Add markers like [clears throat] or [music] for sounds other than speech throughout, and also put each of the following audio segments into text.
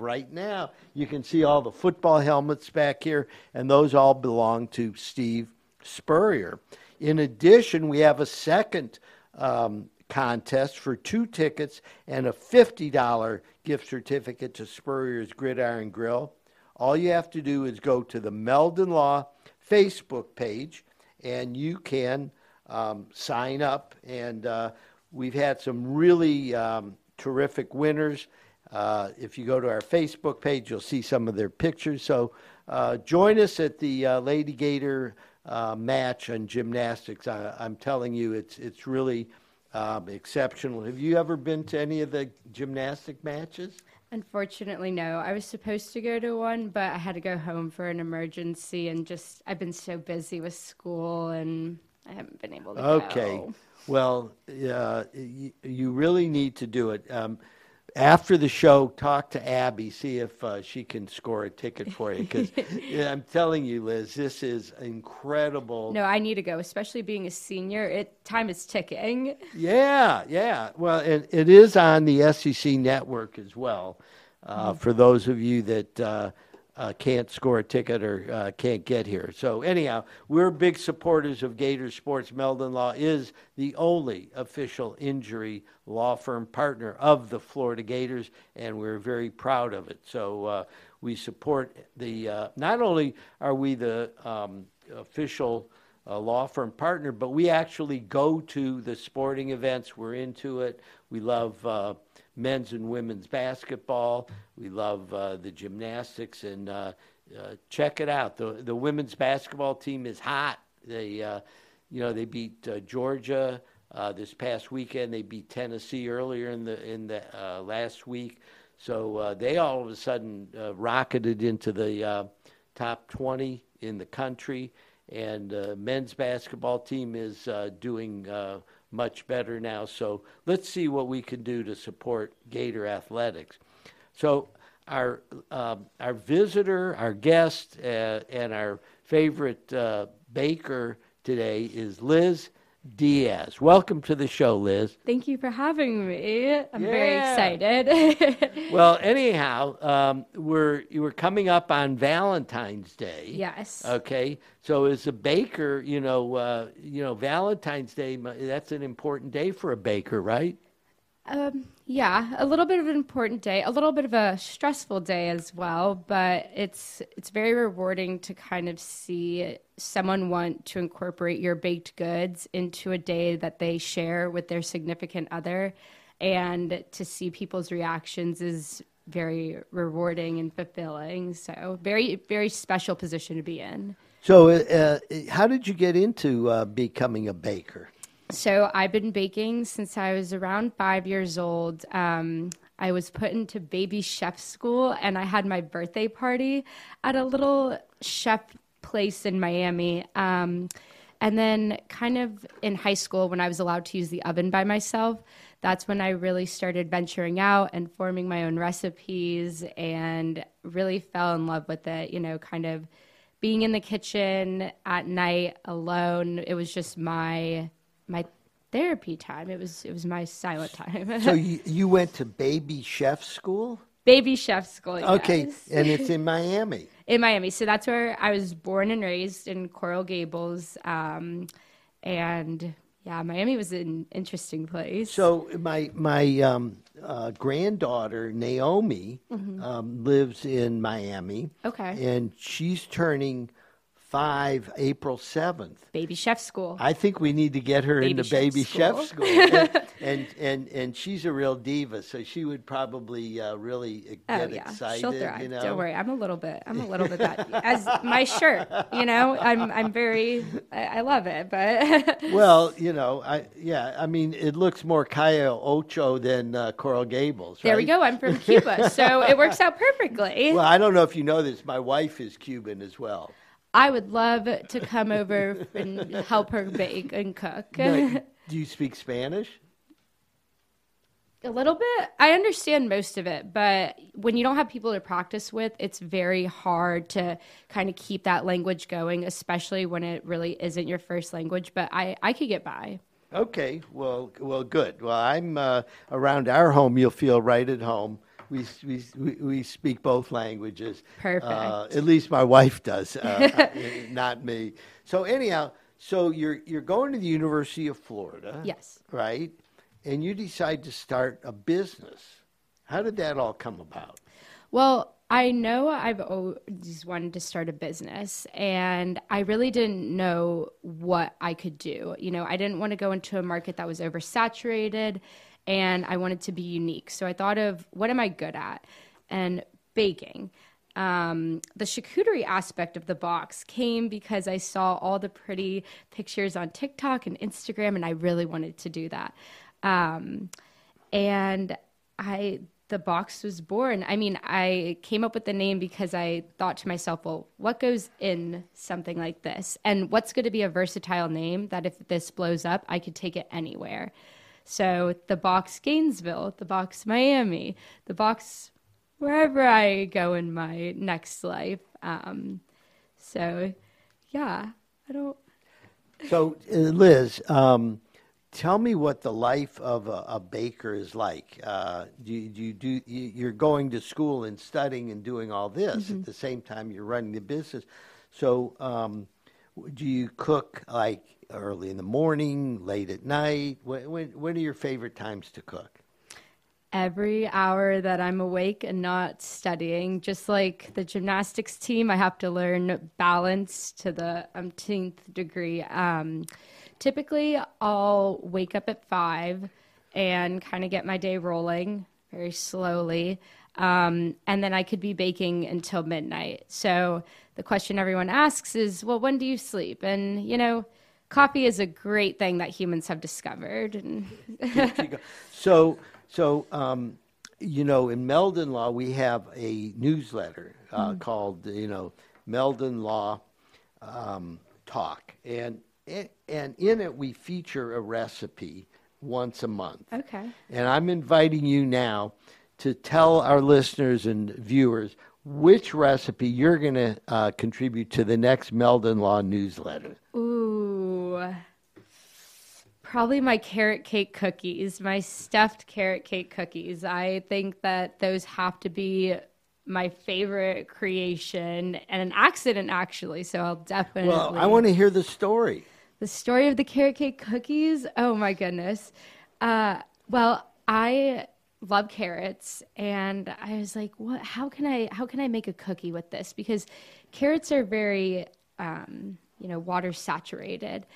right now. You can see all the football helmets back here, and those all belong to Steve Spurrier. In addition, we have a second um, contest for two tickets and a $50 gift certificate to Spurrier's Gridiron Grill. All you have to do is go to the Meldon Law Facebook page and you can um, sign up. And uh, we've had some really um, terrific winners. Uh, if you go to our Facebook page, you'll see some of their pictures. So uh, join us at the uh, Lady Gator uh, match on gymnastics. I, I'm telling you, it's it's really um, exceptional. Have you ever been to any of the gymnastic matches? Unfortunately, no. I was supposed to go to one, but I had to go home for an emergency, and just I've been so busy with school, and I haven't been able to Okay. go. Well, uh, you, you really need to do it. Um, after the show, talk to Abby, see if uh, she can score a ticket for you. Because [laughs] I'm telling you, Liz, this is incredible. No, I need to go, especially being a senior. It time is ticking. Yeah, yeah. Well, and it is on the SEC network as well. Uh, For those of you that uh, uh, can't score a ticket or uh, can't get here. So anyhow, we're big supporters of Gator Sports. Meldon Law is the only official injury law firm partner of the Florida Gators, and we're very proud of it. So uh, we support the. Uh, not only are we the um, official a law firm partner, but we actually go to the sporting events. We're into it. We love uh, men's and women's basketball. We love uh, the gymnastics, and uh, uh, check it out. the The women's basketball team is hot. They, uh, you know, they beat uh, Georgia uh, this past weekend. They beat Tennessee earlier in the in the last week. So they all of a sudden rocketed into the top 20 in the country and men's basketball team is doing much better now. So let's see what we can do to support Gator athletics. So our um, our visitor, our guest, uh, and our favorite uh, baker today is Liz Diaz. Welcome to the show, Liz. Thank you for having me. I'm very excited. [laughs] Well, anyhow, um, we're you were coming up on Valentine's Day. yes. Okay, so as a baker, you know, uh, you know, Valentine's Day that's an important day for a baker, right? Um, yeah, a little bit of an important day, a little bit of a stressful day as well, but it's it's very rewarding to kind of see someone want to incorporate your baked goods into a day that they share with their significant other and to see people's reactions is very rewarding and fulfilling. So, very very special position to be in. So, uh, how did you get into uh, becoming a baker? So I've been baking since I was around five years old. Um, I was put into baby chef school, and I had my birthday party at a little chef place in Miami. Um, and then, kind of in high school, when I was allowed to use the oven by myself, that's when I really started venturing out and forming my own recipes and really fell in love with it, you know, kind of being in the kitchen at night alone. It was just my my therapy time. It was it was my silent time. [laughs] So you, you went to baby chef school? Baby chef school. Okay, yes. and it's in Miami. in Miami. So that's where I was born and raised in Coral Gables. Um, and yeah, Miami was an interesting place. So my my um, uh, granddaughter Naomi um, lives in Miami. Okay. and she's turning five April seventh. Baby chef school. I think we need to get her Baby into chef baby school. chef school, and, [laughs] and and and she's a real diva, so she would probably uh, really Oh get yeah, excited. she'll thrive. You know, Don't worry, I'm a little bit. I'm a little bit that [laughs] as my shirt. You know, I'm I'm very. I, I love it, but [laughs] Well, you know, I yeah, I mean, it looks more Calle Ocho than uh, Coral Gables. there we go. I'm from Cuba, so it works out perfectly. Well, I don't know if you know this. My wife is Cuban as well. I would love to come over and help her bake and cook. Now, [laughs] do you speak Spanish? A little bit. I understand most of it, but when you don't have people to practice with, it's very hard to kind of keep that language going, especially when it really isn't your first language. But I, I could get by. Okay, well, well, good. Well, I'm uh, around our home. You'll feel right at home. We, we, we, speak both languages. Perfect. Uh, at least my wife does, [laughs] uh, not me. So anyhow, so you're you're going to the University of Florida. Yes. Right, and you decide to start a business. How did that all come about? Well, I know I've always wanted to start a business, and I really didn't know what I could do. You know, I didn't want to go into a market that was oversaturated, and I wanted to be unique. So I thought of what am I good at? And baking. Um, the charcuterie aspect of the box came because I saw all the pretty pictures on TikTok and Instagram, and I really wanted to do that. Um, and I the box was born. I mean, I came up with the name because I thought to myself, well, what goes in something like this? And what's going to be a versatile name that if this blows up, I could take it anywhere? So the box Gainesville, the box Miami, the box wherever I go in my next life. Um, so, yeah, I don't. So, uh, Liz, um, tell me what the life of a, a baker is like. Uh, do, you, do you do you're going to school and studying and doing all this mm-hmm. at the same time you're running the business. So, um, do you cook like early in the morning, late at night? When, when, when are your favorite times to cook? Every hour that I'm awake and not studying, just like the gymnastics team, I have to learn balance to the umpteenth degree. Um, typically I'll wake up at five and kind of get my day rolling very slowly. Um, and then I could be baking until midnight. So the question everyone asks is, well, when do you sleep? And, you know, coffee is a great thing that humans have discovered. And so, so, um, you know, in Meldon Law, we have a newsletter uh, mm. called, you know, Meldon Law um, Talk. And and in it we feature a recipe once a month. Okay. And I'm inviting you now to tell our listeners and viewers which recipe you're going to uh, contribute to the next Meldon Law newsletter. Ooh. Probably my carrot cake cookies, my stuffed carrot cake cookies. I think that those have to be my favorite creation and an accident, actually. So I'll definitely. Well, I want to hear the story. The story of the carrot cake cookies. Oh my goodness. Uh, well, I love carrots, and I was like, "What? How can I? How can I make a cookie with this? Because carrots are very, um, you know, water saturated."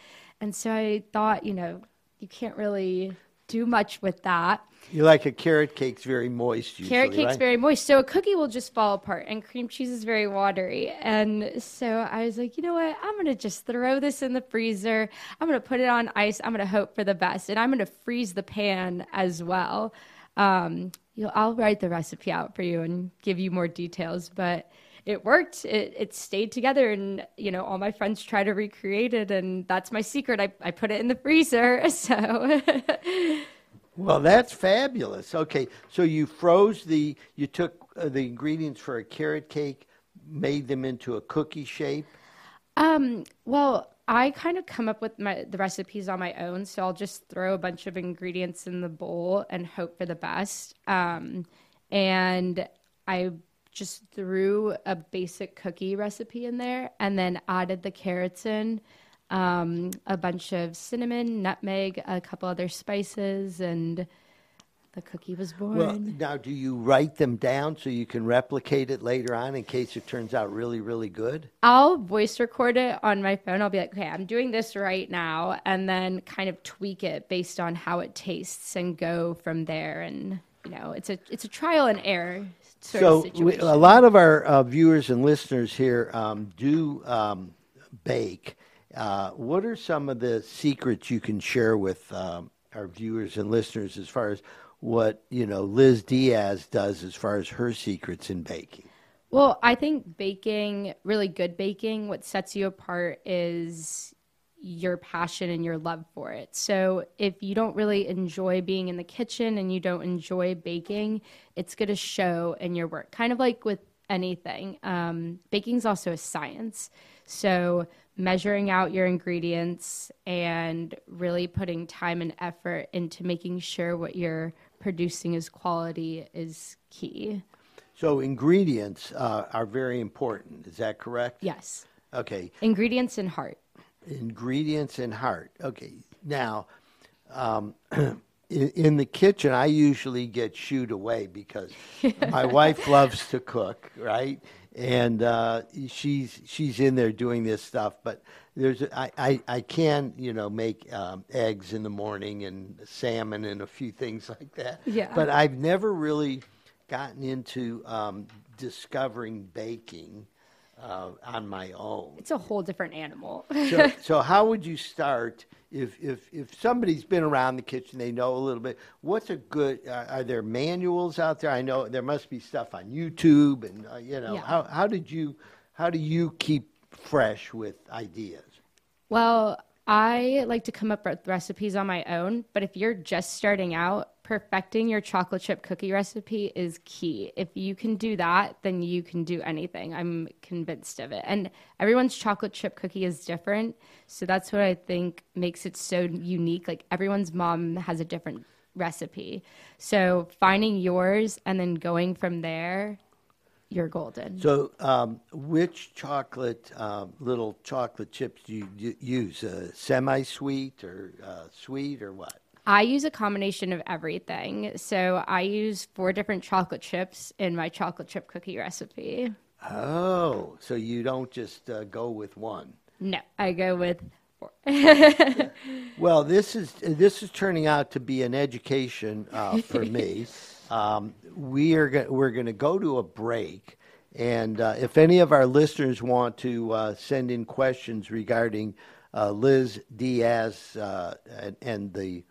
And so I thought, you know, you can't really do much with that. You like a carrot cake's very moist. Usually, carrot cake's right? very moist, so a cookie will just fall apart, and cream cheese is very watery. And so I was like, you know what? I'm gonna just throw this in the freezer. I'm gonna put it on ice. I'm gonna hope for the best, and I'm gonna freeze the pan as well. Um, I'll write the recipe out for you and give you more details, but it worked. It, it stayed together, and you know, all my friends try to recreate it, and that's my secret. I, I put it in the freezer. [laughs] So. well, that's fabulous. Okay, so you froze the, you took uh, the ingredients for a carrot cake, made them into a cookie shape. Um. Well, I kind of come up with my the recipes on my own, so I'll just throw a bunch of ingredients in the bowl and hope for the best. Um, and I just threw a basic cookie recipe in there and then added the carrots in, um, a bunch of cinnamon, nutmeg, a couple other spices, and the cookie was born. Well, now do you write them down so you can replicate it later on in case it turns out really, really good? I'll voice record it on my phone. I'll be like, okay, I'm doing this right now, and then kind of tweak it based on how it tastes and go from there. And you know, it's a it's a trial and error so we, a lot of our uh, viewers and listeners here um, do um, bake. Uh, what are some of the secrets you can share with um, our viewers and listeners as far as what you know Liz Diaz does as far as her secrets in baking? Well, I think baking, really good baking, what sets you apart is your passion and your love for it. So if you don't really enjoy being in the kitchen and you don't enjoy baking, it's going to show in your work. Kind of like with anything, um, baking is also a science. So measuring out your ingredients and really putting time and effort into making sure what you're producing is quality is key. So ingredients uh, are very important. Is that correct? Yes. Okay. Ingredients and heart. Ingredients and heart. Okay. Now, um, [clears throat] in, in the kitchen, I usually get shooed away because [laughs] my wife loves to cook, right? And uh, she's she's in there doing this stuff, but there's I, I, I can you know make um, eggs in the morning and salmon and a few things like that. Yeah. But I've never really gotten into um, discovering baking uh, on my own. It's a whole different animal. So, [laughs] so how would you start if, if, if somebody's been around the kitchen, they know a little bit, what's a good, uh, are there manuals out there? I know there must be stuff on YouTube and, uh, you know, Yeah. how, how did you, how do you keep fresh with ideas? Well, I like to come up with recipes on my own, but if you're just starting out, perfecting your chocolate chip cookie recipe is key. If you can do that, then you can do anything. I'm convinced of it. And everyone's chocolate chip cookie is different. So that's what I think makes it so unique. Like everyone's mom has a different recipe. So finding yours and then going from there, you're golden. So, um, which chocolate, um, little chocolate chips do you, use? Uh, semi-sweet or uh, sweet or what? I use a combination of everything. So I use four different chocolate chips in my chocolate chip cookie recipe. Oh, so you don't just uh, go with one. No, I go with four. [laughs] Well, this is this is turning out to be an education uh, for me. [laughs] Um, we are go- we're going to go to a break, and uh, if any of our listeners want to uh, send in questions regarding uh, Liz Diaz uh, and, and the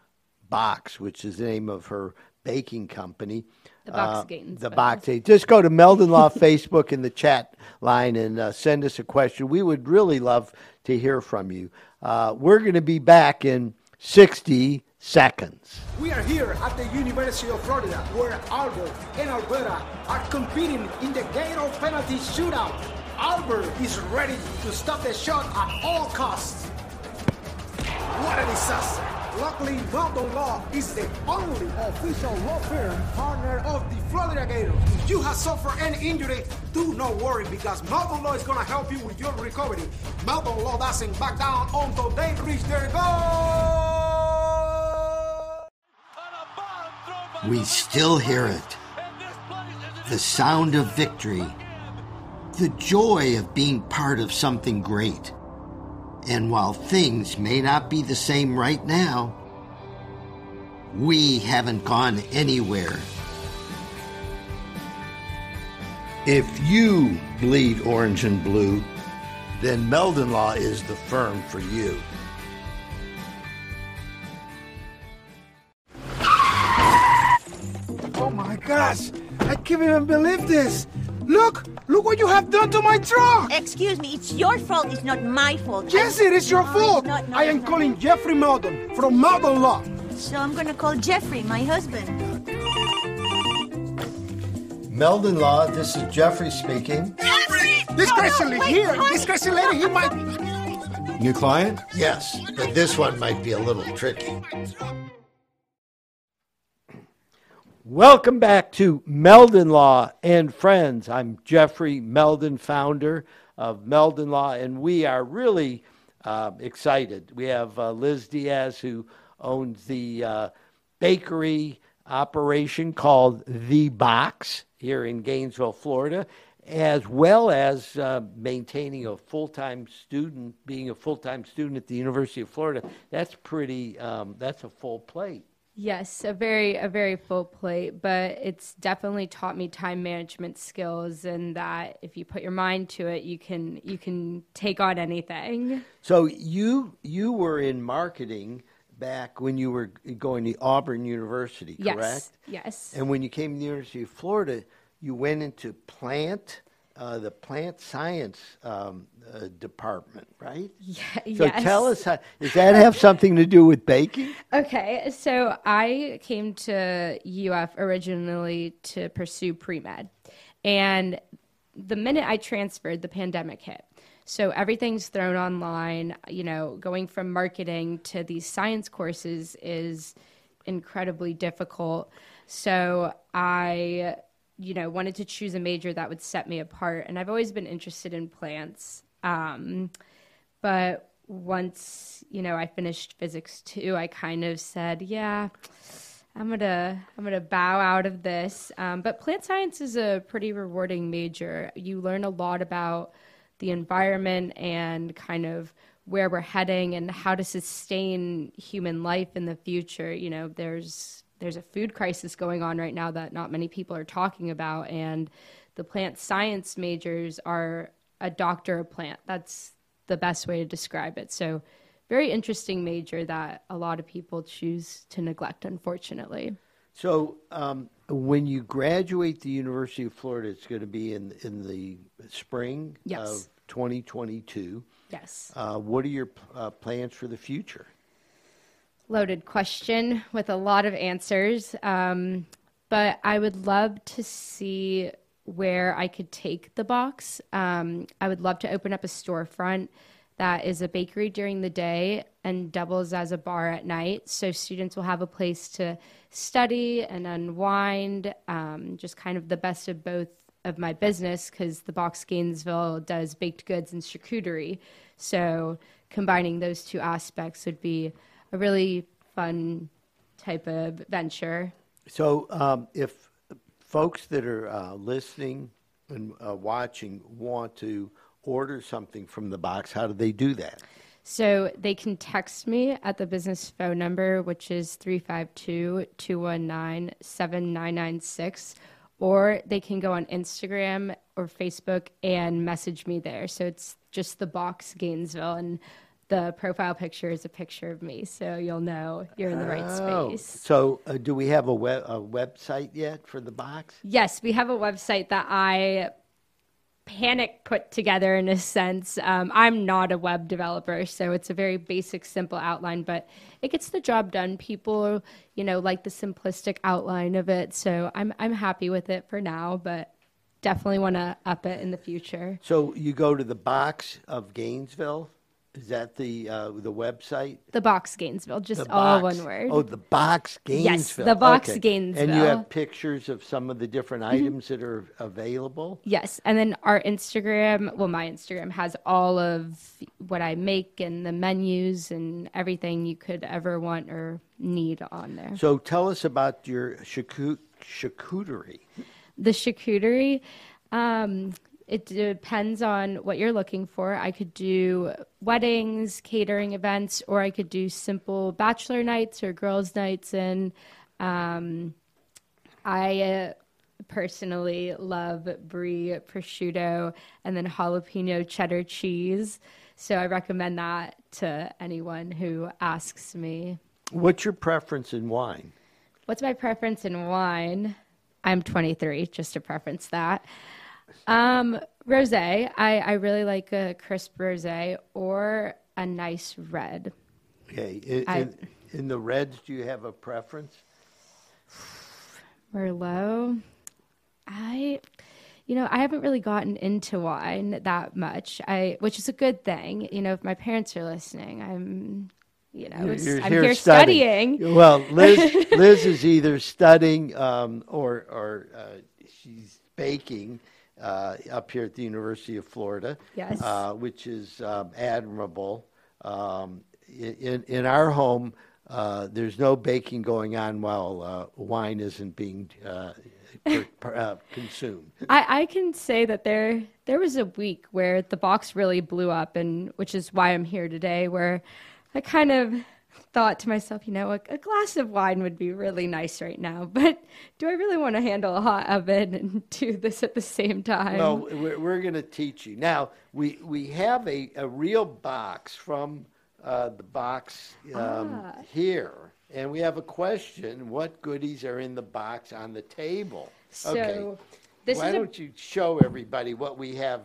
Box, which is the name of her baking company. The Box uh, Gaines The Box. Box Gaines. Just go to Meldon Law [laughs] Facebook in the chat line and uh, send us a question. We would really love to hear from you. Uh, we're going to be back in 60 seconds. We are here at the University of Florida, where Albert and Alberta are competing in the Gator penalty shootout. Albert is ready to stop the shot at all costs. What a disaster! Luckily, Meldon Law is the only official law firm partner of the Florida Gators. If you have suffered any injury, do not worry because Meldon Law is going to help you with your recovery. Meldon Law doesn't back down until they reach their goal. We still hear it. The sound of victory. The joy of being part of something great. And while things may not be the same right now, we haven't gone anywhere. If you bleed orange and blue, then Meldon Law is the firm for you. Oh my gosh! I can't even believe this! Look! Look what you have done to my truck! Excuse me, it's your fault, it's not my fault. Yes, it is your No, fault! It's not, no, I it's am not. calling Jeffrey Meldon from Meldon Law. So I'm gonna call Jeffrey, my husband. Meldon Law, this is Jeffrey speaking. This No, no, crazy lady here, honey. this crazy lady, he might. New client? Yes, but this one might be a little tricky. Welcome back to Meldon Law and Friends. I'm Jeffrey Meldon, founder of Meldon Law, and we are really uh, excited. We have uh, Liz Diaz, who owns the uh, bakery operation called The Box here in Gainesville, Florida, as well as uh, maintaining a full time student, being a full time student at the University of Florida. That's pretty, um, that's a full plate. Yes, a very a very full plate, but it's definitely taught me time management skills and that if you put your mind to it, you can you can take on anything. So you you were in marketing back when you were going to Auburn University, correct? Yes. Yes. And when you came to the University of Florida, you went into plant, uh, the plant science um, uh, department, right? Yeah, So yes. tell us, how, does that have something to do with baking? Okay, so I came to UF originally to pursue pre med. And the minute I transferred, the pandemic hit. So everything's thrown online. You know, going from marketing to these science courses is incredibly difficult. So I, you know, wanted to choose a major that would set me apart. And I've always been interested in plants. Um, but once, you know, I finished physics two, I kind of said, yeah, I'm gonna I'm gonna bow out of this. Um, but plant science is a pretty rewarding major. You learn a lot about the environment and kind of where we're heading and how to sustain human life in the future. You know, there's there's a food crisis going on right now that not many people are talking about, and the plant science majors are a doctor of plant. That's the best way to describe it. So very interesting major that a lot of people choose to neglect, unfortunately. So, um, when you graduate the University of Florida, it's going to be in in the spring Yes. of 2022. Yes. Uh, what are your uh, plans for the future? Loaded question with a lot of answers. Um, but I would love to see where I could take the box. Um, I would love to open up a storefront that is a bakery during the day and doubles as a bar at night. So students will have a place to study and unwind, um, just kind of the best of both of my business because the box Gainesville does baked goods and charcuterie. So combining those two aspects would be a really fun type of venture. So, um, if folks that are uh, listening and uh, watching want to order something from the box, how do they do that? So they can text me at the business phone number, which is 352 219 7996, or they can go on Instagram or Facebook and message me there. So it's just the box Gainesville, and the profile picture is a picture of me. So you'll know you're in the right Oh, space. So, uh, do we have a, web, a website yet for the box? Yes, we have a website that I panic put together in a sense. Um, I'm not a web developer, so it's a very basic, simple outline, but it gets the job done. People, you know, like the simplistic outline of it, so I'm I'm happy with it for now, but definitely want to up it in the future. So, you go to the box of Gainesville. Is that the uh, the website? The box Gainesville, just The all box. one word. Oh, the box Gainesville. Yes, the box Okay. And you have pictures of some of the different Mm-hmm. items that are available. Yes, and then our Instagram, well, my Instagram has all of what I make and the menus and everything you could ever want or need on there. So, tell us about your charcu- charcuterie. The charcuterie, um, it depends on what you're looking for. I could do weddings, catering events, or I could do simple bachelor nights or girls' nights. And um, I uh, personally love brie prosciutto and then jalapeno cheddar cheese. So I recommend that to anyone who asks me. What's your preference in wine? What's my preference in wine? I'm 23, just to preference that. Um, rosé. I, I really like a crisp rosé or a nice red. Okay. In, I- in, in the reds, do you have a preference? Merlot. I, you know, I haven't really gotten into wine that much. I, which is a good thing. You know, if my parents are listening, I'm, you know, You're- you're I'm here, studying. Well, Liz, [laughs] Liz is either studying um, or, or uh, she's baking uh, up here at the University of Florida. Yes. Uh, which is um, admirable. Um, in, in our home, uh, there's no baking going on while uh, wine isn't being uh, uh, consumed. [laughs] I, I can say that there there was a week where the box really blew up, and which is why I'm here today. Where I kind of thought to myself, you know, a, a glass of wine would be really nice right now, [laughs] but do I really want to handle a hot oven and [laughs] do this at the same time? Well, we're, we're going to teach you. Now, we, we have a, a real box from uh, the box um, Ah. here, and we have a question. What goodies are in the box on the table? So, this Why don't you show everybody what we have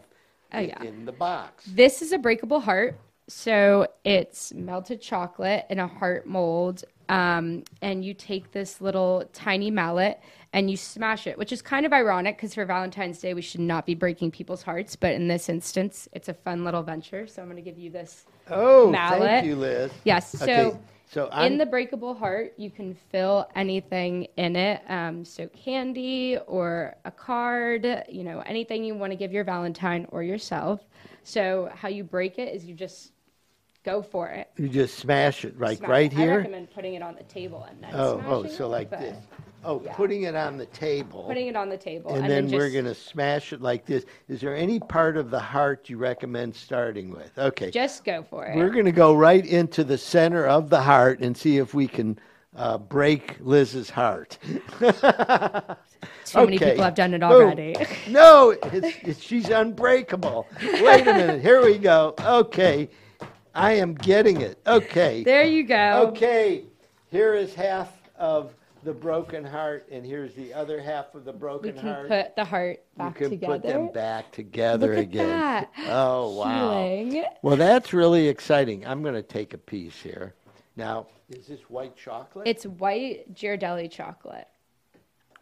Oh, i- yeah. in the box? This is a breakable heart. So it's melted chocolate in a heart mold. Um, and you take this little tiny mallet and you smash it, which is kind of ironic because for Valentine's Day, we should not be breaking people's hearts. But in this instance, it's a fun little venture. So I'm going to give you this Oh, mallet. thank you, Liz. Yes. So Okay. So I'm, in the breakable heart, you can fill anything in it. Um, so candy or a card, you know, anything you want to give your Valentine or yourself. So how you break it is you just go for it. you just smash it like Smash- right I here. recommend putting it on the table and then Oh, oh, smashing so it, like but this. Oh, yeah. putting it on the table. Putting it on the table and, then, we're just- going to smash it like this. Is there any part of the heart you recommend starting with? Okay. just go for it. We're going to go right into the center of the heart and see if we can uh, break Liz's heart. [laughs] Too many Okay. people have done it Boom. already. no, it's, it's, she's unbreakable. Wait a minute. Here we go. Okay. I am getting it. Okay. there you go. Okay. Here is half of the broken heart, and here's the other half of the broken heart. We can heart. put the heart back you can together. put them back together Look at again. that. Oh, wow. Healing. Well, that's really exciting. I'm going to take a piece here. Now, is this white chocolate? It's white Ghirardelli chocolate.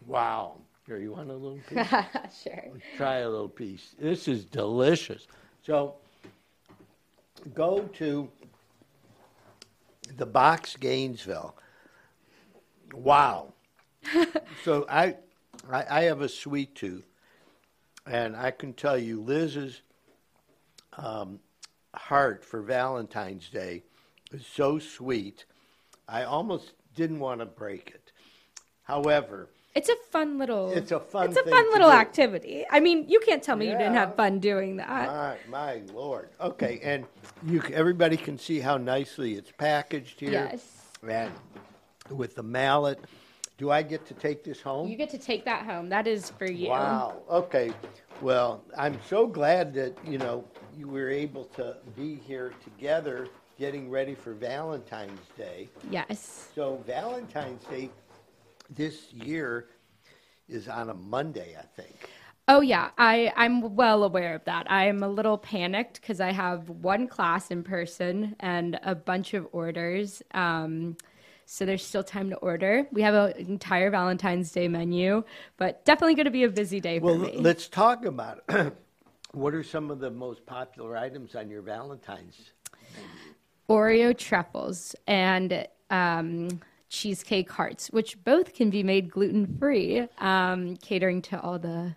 wow. Here, you want a little piece? [laughs] sure. Try a little piece. This is delicious. So, go to the box Gainesville. Wow. [laughs] so I, I I have a sweet tooth, and I can tell you Liz's um, heart for Valentine's Day is so sweet. I almost didn't want to break it. However, It's a fun little. It's a fun It's a fun little activity. I mean, you can't tell me you didn't have fun doing that. My, my lord. Okay, and you, everybody can see how nicely it's packaged here. Yes. And with the mallet. Do I get to take this home? You get to take that home. That is for you. Wow. Okay. Well, I'm so glad that, you know, you were able to be here together getting ready for Valentine's Day. Yes. So Valentine's Day this year is on a Monday, I think. Oh yeah, I I'm well aware of that. I'm a little panicked because I have one class in person and a bunch of orders. Um, so there's still time to order. We have an entire Valentine's Day menu, but definitely going to be a busy day for Well, me. let's talk about it. [clears throat] what are some of the most popular items on your Valentine's? Oreo truffles and um, cheesecake hearts, which both can be made gluten free, um, catering to all the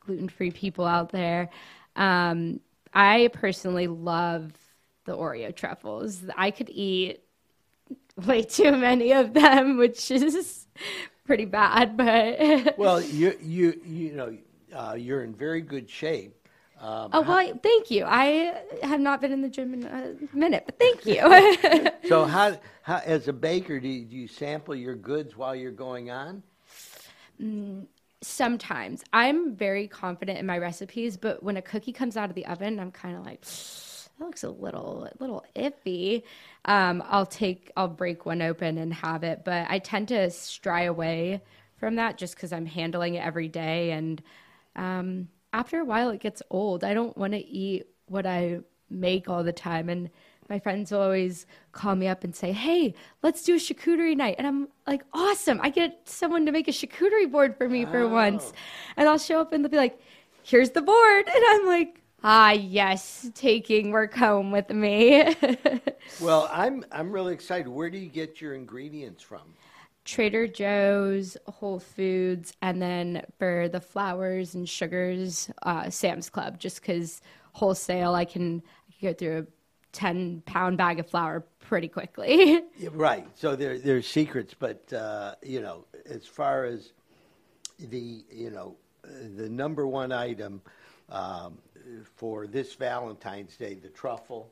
gluten free people out there. Um, I personally love the Oreo truffles. I could eat way too many of them, [laughs] which is pretty bad, but. Well, you you you know uh, you're in very good shape. Um, Oh well, thank you. I have not been in the gym in a minute, but thank you. [laughs] so how, how as a baker do you, do you sample your goods while you're going on? Sometimes I'm very confident in my recipes, but when a cookie comes out of the oven, I'm kind of like, that looks a little, a little iffy. Um, I'll take, I'll break one open and have it, but I tend to stray away from that just because I'm handling it every day, and um, after a while, it gets old. I don't want to eat what I make all the time, and my friends will always call me up and say, "Hey, let's do a charcuterie night," and I'm like, "Awesome! I get someone to make a charcuterie board for me for once," and I'll show up and they'll be like, "Here's the board," [laughs] and I'm like, "Ah, yes, taking work home with me." [laughs] Well, I'm I'm really excited. Where do you get your ingredients from? Trader Joe's, Whole Foods, and then for the flours and sugars, uh, Sam's Club. Just because wholesale, I can, I can go through a ten pound bag of flour pretty quickly. [laughs] Right. So there there's secrets, but uh, you know, as far as the you know the number one item um, for this Valentine's Day, the truffle.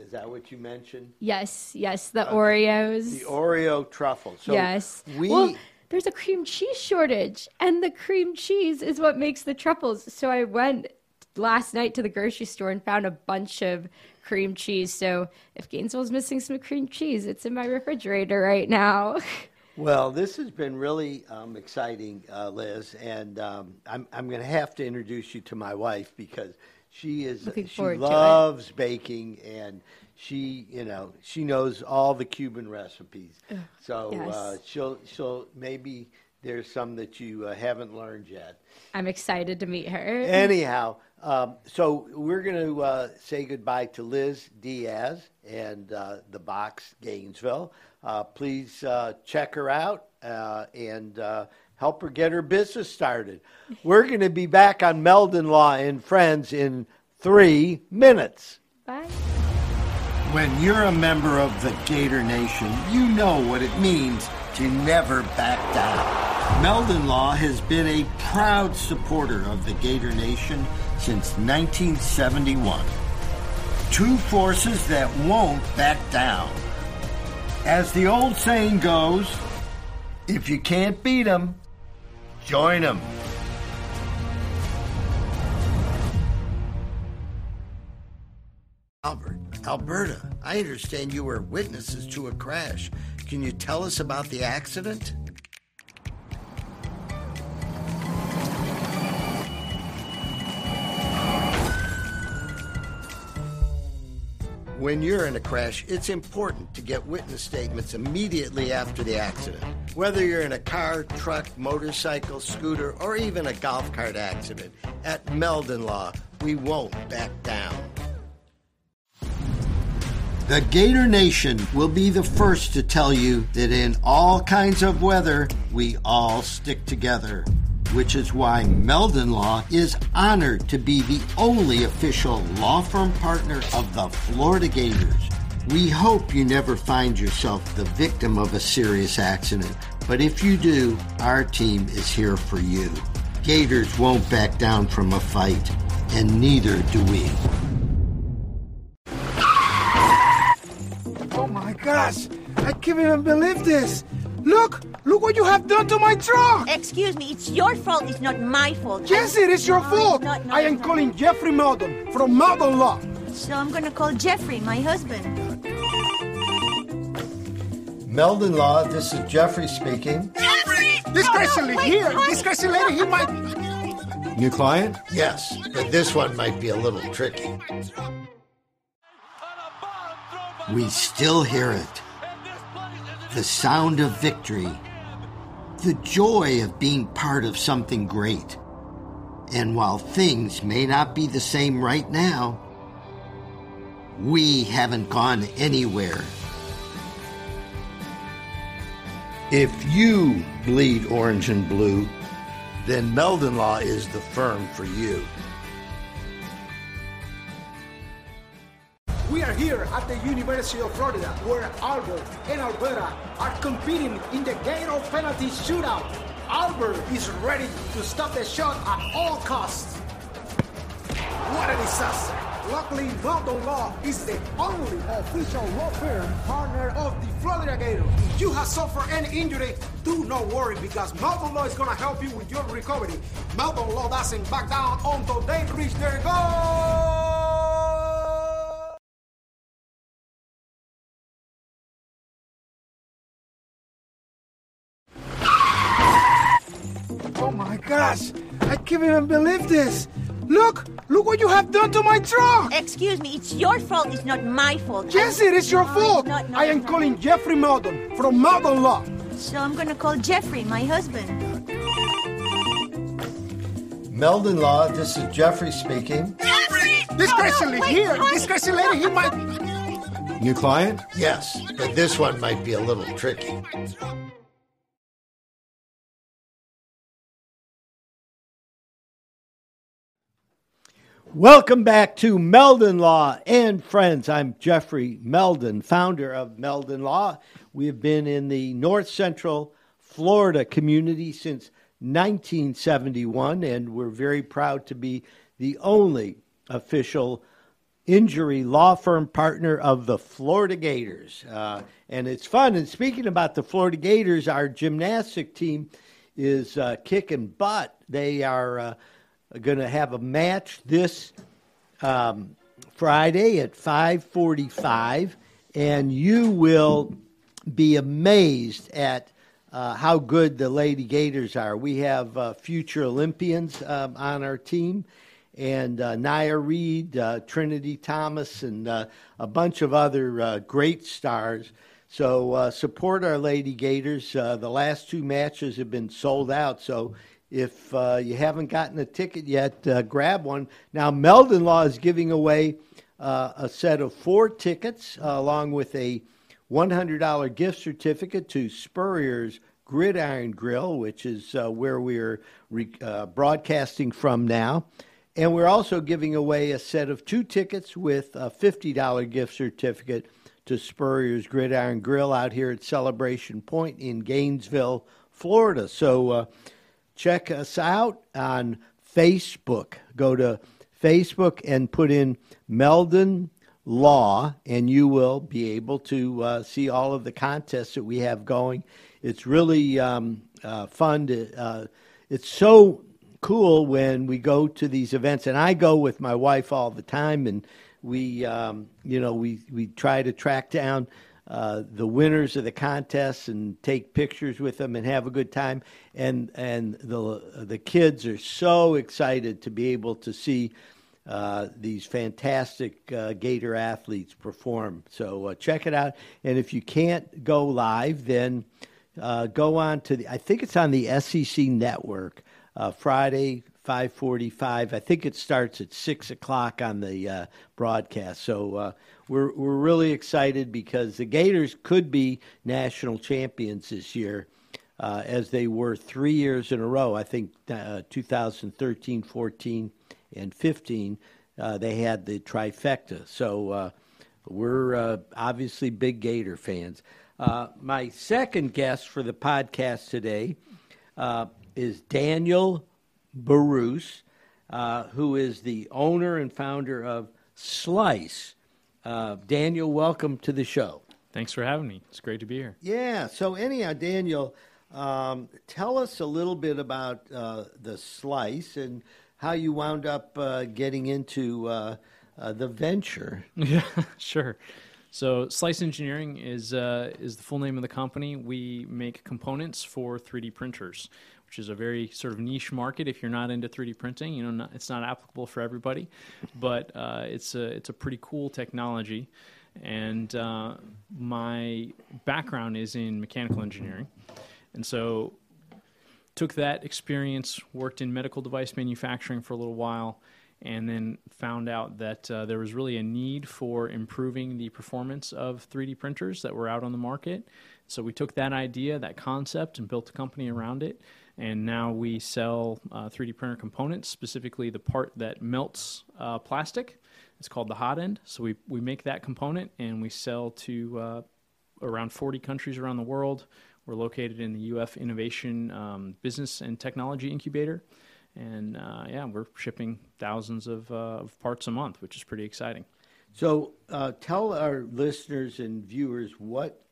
Is that what you mentioned? yes, yes, the Oreos. The Oreo truffle. So yes. we well, there's a cream cheese shortage, and the cream cheese is what makes the truffles. So I went last night to the grocery store and found a bunch of cream cheese. So if Gainesville's missing some cream cheese, it's in my refrigerator right now. [laughs] Well, this has been really um, exciting, uh, Liz, and um, I'm I'm going to have to introduce you to my wife because she is Looking she forward to it. loves baking and she you know she knows all the Cuban recipes. So uh, she'll she'll maybe there's some that you uh, haven't learned yet. I'm excited to meet her. Anyhow, Um, so we're going to uh, say goodbye to Liz Diaz and uh, the Box Gainesville. Uh, please uh, check her out uh, and uh, help her get her business started. We're going to be back on Meldon Law and Friends in three minutes. Bye. When you're a member of the Gator Nation, you know what it means to never back down. Meldon Law has been a proud supporter of the Gator Nation since 1971. Two forces that won't back down. As the old saying goes, if you can't beat 'em, join 'em. Albert, Alberta, I understand you were witnesses to a crash. Can you tell us about the accident? When you're in a crash, it's important to get witness statements immediately after the accident. Whether you're in a car, truck, motorcycle, scooter, or even a golf cart accident, at Meldon Law, we won't back down. The Gator Nation will be the first to tell you that in all kinds of weather, we all stick together. Which is why Meldon Law is honored to be the only official law firm partner of the Florida Gators. We hope you never find yourself the victim of a serious accident, but if you do, our team is here for you. Gators won't back down from a fight, and neither do we. Oh my gosh! I can't even believe this! Look! Look what you have done to my truck! Excuse me, it's your fault, it's not my fault. Yes, it is your No, fault! it's not, no, I it's am not. calling Jeffrey Meldon from Meldon Law. So I'm gonna call Jeffrey, my husband. Meldon Law, this is Jeffrey speaking. Jeffrey! This crazy lady wait, here, honey. this crazy lady, he might. New client? Yes, but this one might be a little tricky. We still hear it. The sound of victory. The joy of being part of something great. And while things may not be the same right now, we haven't gone anywhere. If you bleed orange and blue, then Meldon Law is the firm for you. We are here at the University of Florida, where Albert and Alberta are competing in the Gator penalty shootout. Albert is ready to stop the shot at all costs. What a disaster! Luckily, Meldon Law is the only official law firm partner of the Florida Gators. If you have suffered any injury, do not worry because Meldon Law is going to help you with your recovery. Meldon Law doesn't back down until they reach their goal. Can't even believe this! Look! Look what you have done to my truck! Excuse me, it's your fault, it's not my fault. Yes, it is your No, fault! it's not, no, I am it's not. calling Jeffrey Meldon from Meldon Law. So I'm gonna call Jeffrey, my husband. Meldon Law, this is Jeffrey speaking. This No, crazy no, lady here, honey. this crazy lady, he might. New client? Yes, but this one might be a little tricky. Welcome back to Meldon Law and Friends. I'm Jeffrey Meldon, founder of Meldon Law. We have been in the North Central Florida community since 1971, and we're very proud to be the only official injury law firm partner of the Florida Gators. Uh, and it's fun. And speaking about the Florida Gators, our gymnastic team is uh, kicking butt. They are uh, going to have a match this um, Friday at 5:45, and you will be amazed at uh, how good the Lady Gators are. We have uh, future Olympians um, on our team, and uh, Nya Reed, uh, Trinity Thomas, and uh, a bunch of other uh, great stars. So uh, support our Lady Gators. The last two matches have been sold out, so if uh, you haven't gotten a ticket yet, uh, grab one. Now, Meldon Law is giving away uh, a set of four tickets uh, along with a $100 gift certificate to Spurrier's Gridiron Grill, which is uh, where we are re- uh, broadcasting from now. And we're also giving away a set of two tickets with a $50 gift certificate to Spurrier's Gridiron Grill out here at Celebration Point in Gainesville, Florida. So check us out on Facebook. Go to Facebook and put in Meldon Law, and you will be able to uh, see all of the contests that we have going. It's really um, uh, fun to. Uh, it's so cool when we go to these events, and I go with my wife all the time, and we, um, you know, we we try to track down uh, the winners of the contests and take pictures with them and have a good time. And and the the kids are so excited to be able to see uh, these fantastic uh, Gator athletes perform. So uh, check it out. And if you can't go live, then uh, go on to the. I think it's on the SEC network. Friday, 5:45. I think it starts at six o'clock on the uh, broadcast. So uh, we're we're really excited because the Gators could be national champions this year, uh, as they were three years in a row. I think uh, 2013, 14, and 15. Uh, they had the trifecta. So uh, we're obviously big Gator fans. my second guest for the podcast today is Daniel Barousse, uh, who is the owner and founder of Slice. Uh, Daniel, welcome to the show. Thanks for having me. It's great to be here. Yeah. So, anyhow, Daniel, um, tell us a little bit about uh, the Slice and how you wound up uh, getting into uh, uh, the venture. [laughs] Yeah, sure. So, Slice Engineering is uh, is the full name of the company. We make components for 3D printers which is a very sort of niche market. If you're not into 3D printing, you know, not, it's not applicable for everybody, but uh, it's a it's a pretty cool technology. And uh, my background is in mechanical engineering, and so took that experience, worked in medical device manufacturing for a little while, and then found out that uh, there was really a need for improving the performance of 3D printers that were out on the market. So we took that idea, that concept, and built a company around it and now we sell uh, 3D printer components, specifically the part that melts uh, plastic. It's called the hot end. So we, we make that component and we sell to uh, around 40 countries around the world. We're located in the UF Innovation um, Business and Technology Incubator. And uh, yeah, we're shipping thousands of, uh, of, parts a month, which is pretty exciting. So uh, tell our listeners and viewers what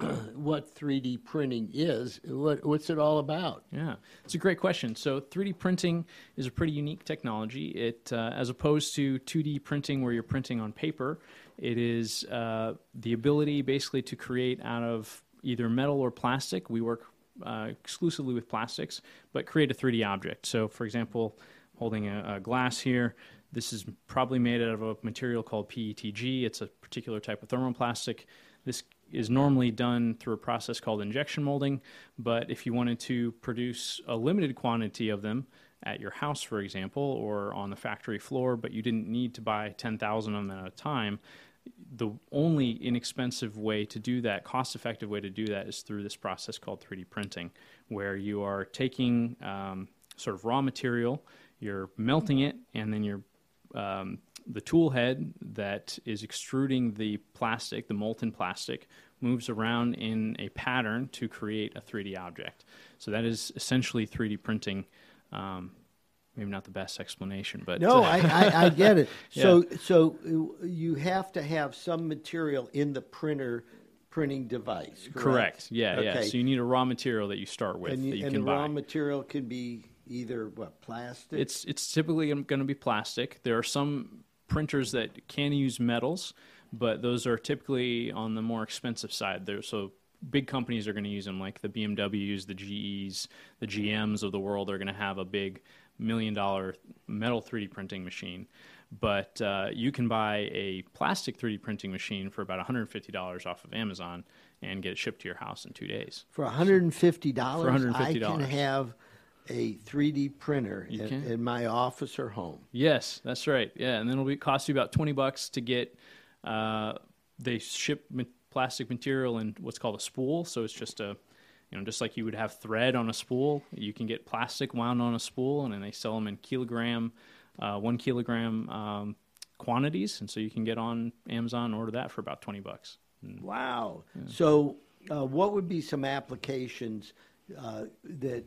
[clears throat] what 3D printing is. What, what's it all about? Yeah, it's a great question. So 3D printing is a pretty unique technology. It, uh, as opposed to 2D printing, where you're printing on paper, it is uh, the ability basically to create out of either metal or plastic. We work uh, exclusively with plastics, but create a 3D object. So, for example, holding a, a glass here. This is probably made out of a material called PETG. It's a particular type of thermoplastic. This is normally done through a process called injection molding. But if you wanted to produce a limited quantity of them at your house, for example, or on the factory floor, but you didn't need to buy 10,000 of them at a time, the only inexpensive way to do that, cost effective way to do that, is through this process called 3D printing, where you are taking um, sort of raw material, you're melting it, and then you're um, the tool head that is extruding the plastic, the molten plastic, moves around in a pattern to create a 3D object. So that is essentially 3D printing. Um, maybe not the best explanation, but no, I, I, I, get it. [laughs] So yeah. so you have to have some material in the printer printing device. Correct. correct. Yeah, okay. yeah. So you need a raw material that you start with and, that you and can the buy. raw material can be either what plastic. It's it's typically going to be plastic. There are some printers that can use metals, but those are typically on the more expensive side. There, so big companies are going to use them, like the BMWs, the GEs, the GMs of the world are going to have a big million dollar metal 3D printing machine. But uh, you can buy a plastic 3D printing machine for about $150 off of Amazon and get it shipped to your house in two days. For $150, for $150. I can have a 3D printer in, in my office or home. Yes, that's right. Yeah, and then it'll be cost you about twenty bucks to get. Uh, they ship ma- plastic material in what's called a spool, so it's just a, you know, just like you would have thread on a spool. You can get plastic wound on a spool, and then they sell them in kilogram, uh, one kilogram um, quantities, and so you can get on Amazon and order that for about twenty bucks. Wow. So, uh, what would be some applications uh, that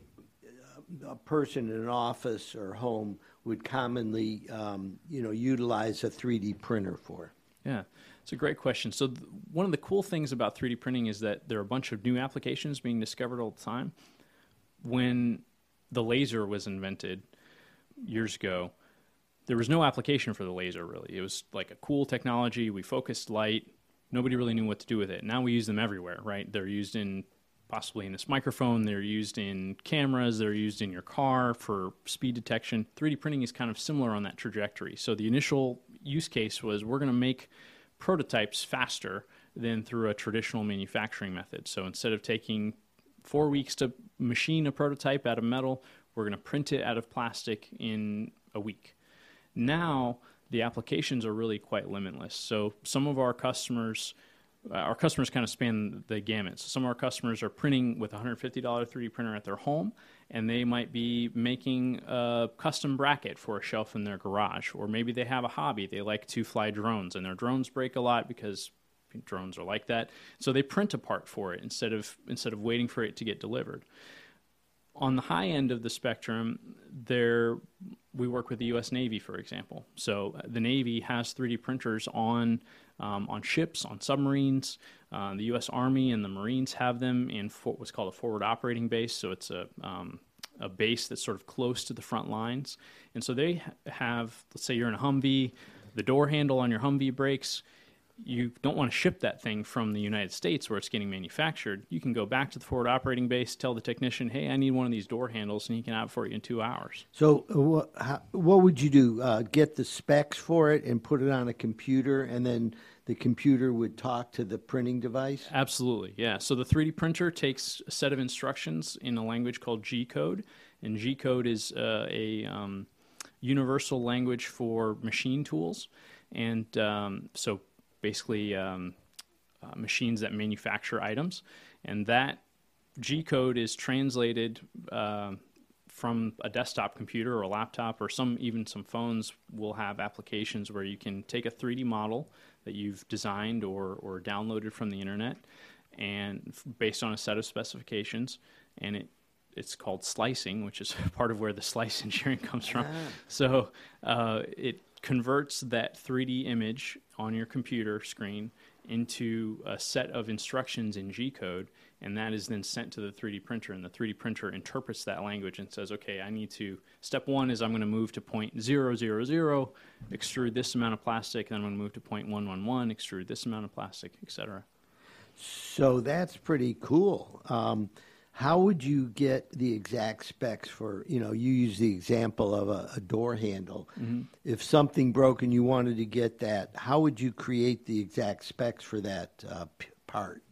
a person in an office or home would commonly, um, you know, utilize a 3D printer for? Yeah, it's a great question. So, th- one of the cool things about 3D printing is that there are a bunch of new applications being discovered all the time. When the laser was invented years ago, there was no application for the laser really. It was like a cool technology. We focused light. Nobody really knew what to do with it. Now we use them everywhere, right? They're used in possibly in this microphone, they're used in cameras, they're used in your car for speed detection. 3D printing is kind of similar on that trajectory. So the initial use case was we're going to make prototypes faster than through a traditional manufacturing method. So instead of taking four weeks to machine a prototype out of metal, we're going to print it out of plastic in a week. Now, the applications are really quite limitless. So, some of our customers, uh, our customers kind of span the gamut. So, some of our customers are printing with a $150 3D printer at their home, and they might be making a custom bracket for a shelf in their garage. Or maybe they have a hobby. They like to fly drones, and their drones break a lot because drones are like that. So, they print a part for it instead of, instead of waiting for it to get delivered on the high end of the spectrum, there we work with the U.S. Navy, for example. So uh, the Navy has 3D printers on um, on ships, on submarines. Uh, the U.S. Army and the Marines have them in for, what's called a forward operating base. So it's a um, a base that's sort of close to the front lines, and so they have. Let's say you're in a Humvee, the door handle on your Humvee breaks you don't want to ship that thing from the United States where it's getting manufactured. You can go back to the forward operating base, tell the technician, "Hey, I need one of these door handles," and he can have it for you in two hours. So, uh, what, how, what would you do? Uh, get the specs for it and put it on a computer, and then the computer would talk to the printing device? Absolutely, yeah. So the 3D printer takes a set of instructions in a language called G code, and G code is uh, a um, universal language for machine tools, and um, so basically um, uh, machines that manufacture items, and that G code is translated uh, from a desktop computer or a laptop, or some even some phones will have applications where you can take a 3D model that you've designed or or downloaded from the internet, and based on a set of specifications, and it it's called slicing, which is [laughs] part of where the slice [laughs] engineering comes from. So uh, it converts that 3D image on your computer screen into a set of instructions in G code, and that is then sent to the 3D printer, and the 3D printer interprets that language and says, okay, I need to. Step one is I'm going to move to point zero zero zero, extrude this amount of plastic, and then I'm going to move to point one one one, extrude this amount of plastic, etc. So that's pretty cool. Um, how would you get the exact specs for, you know, you use the example of a, a door handle. If something broke and you wanted to get that, how would you create the exact specs for that uh, p- part?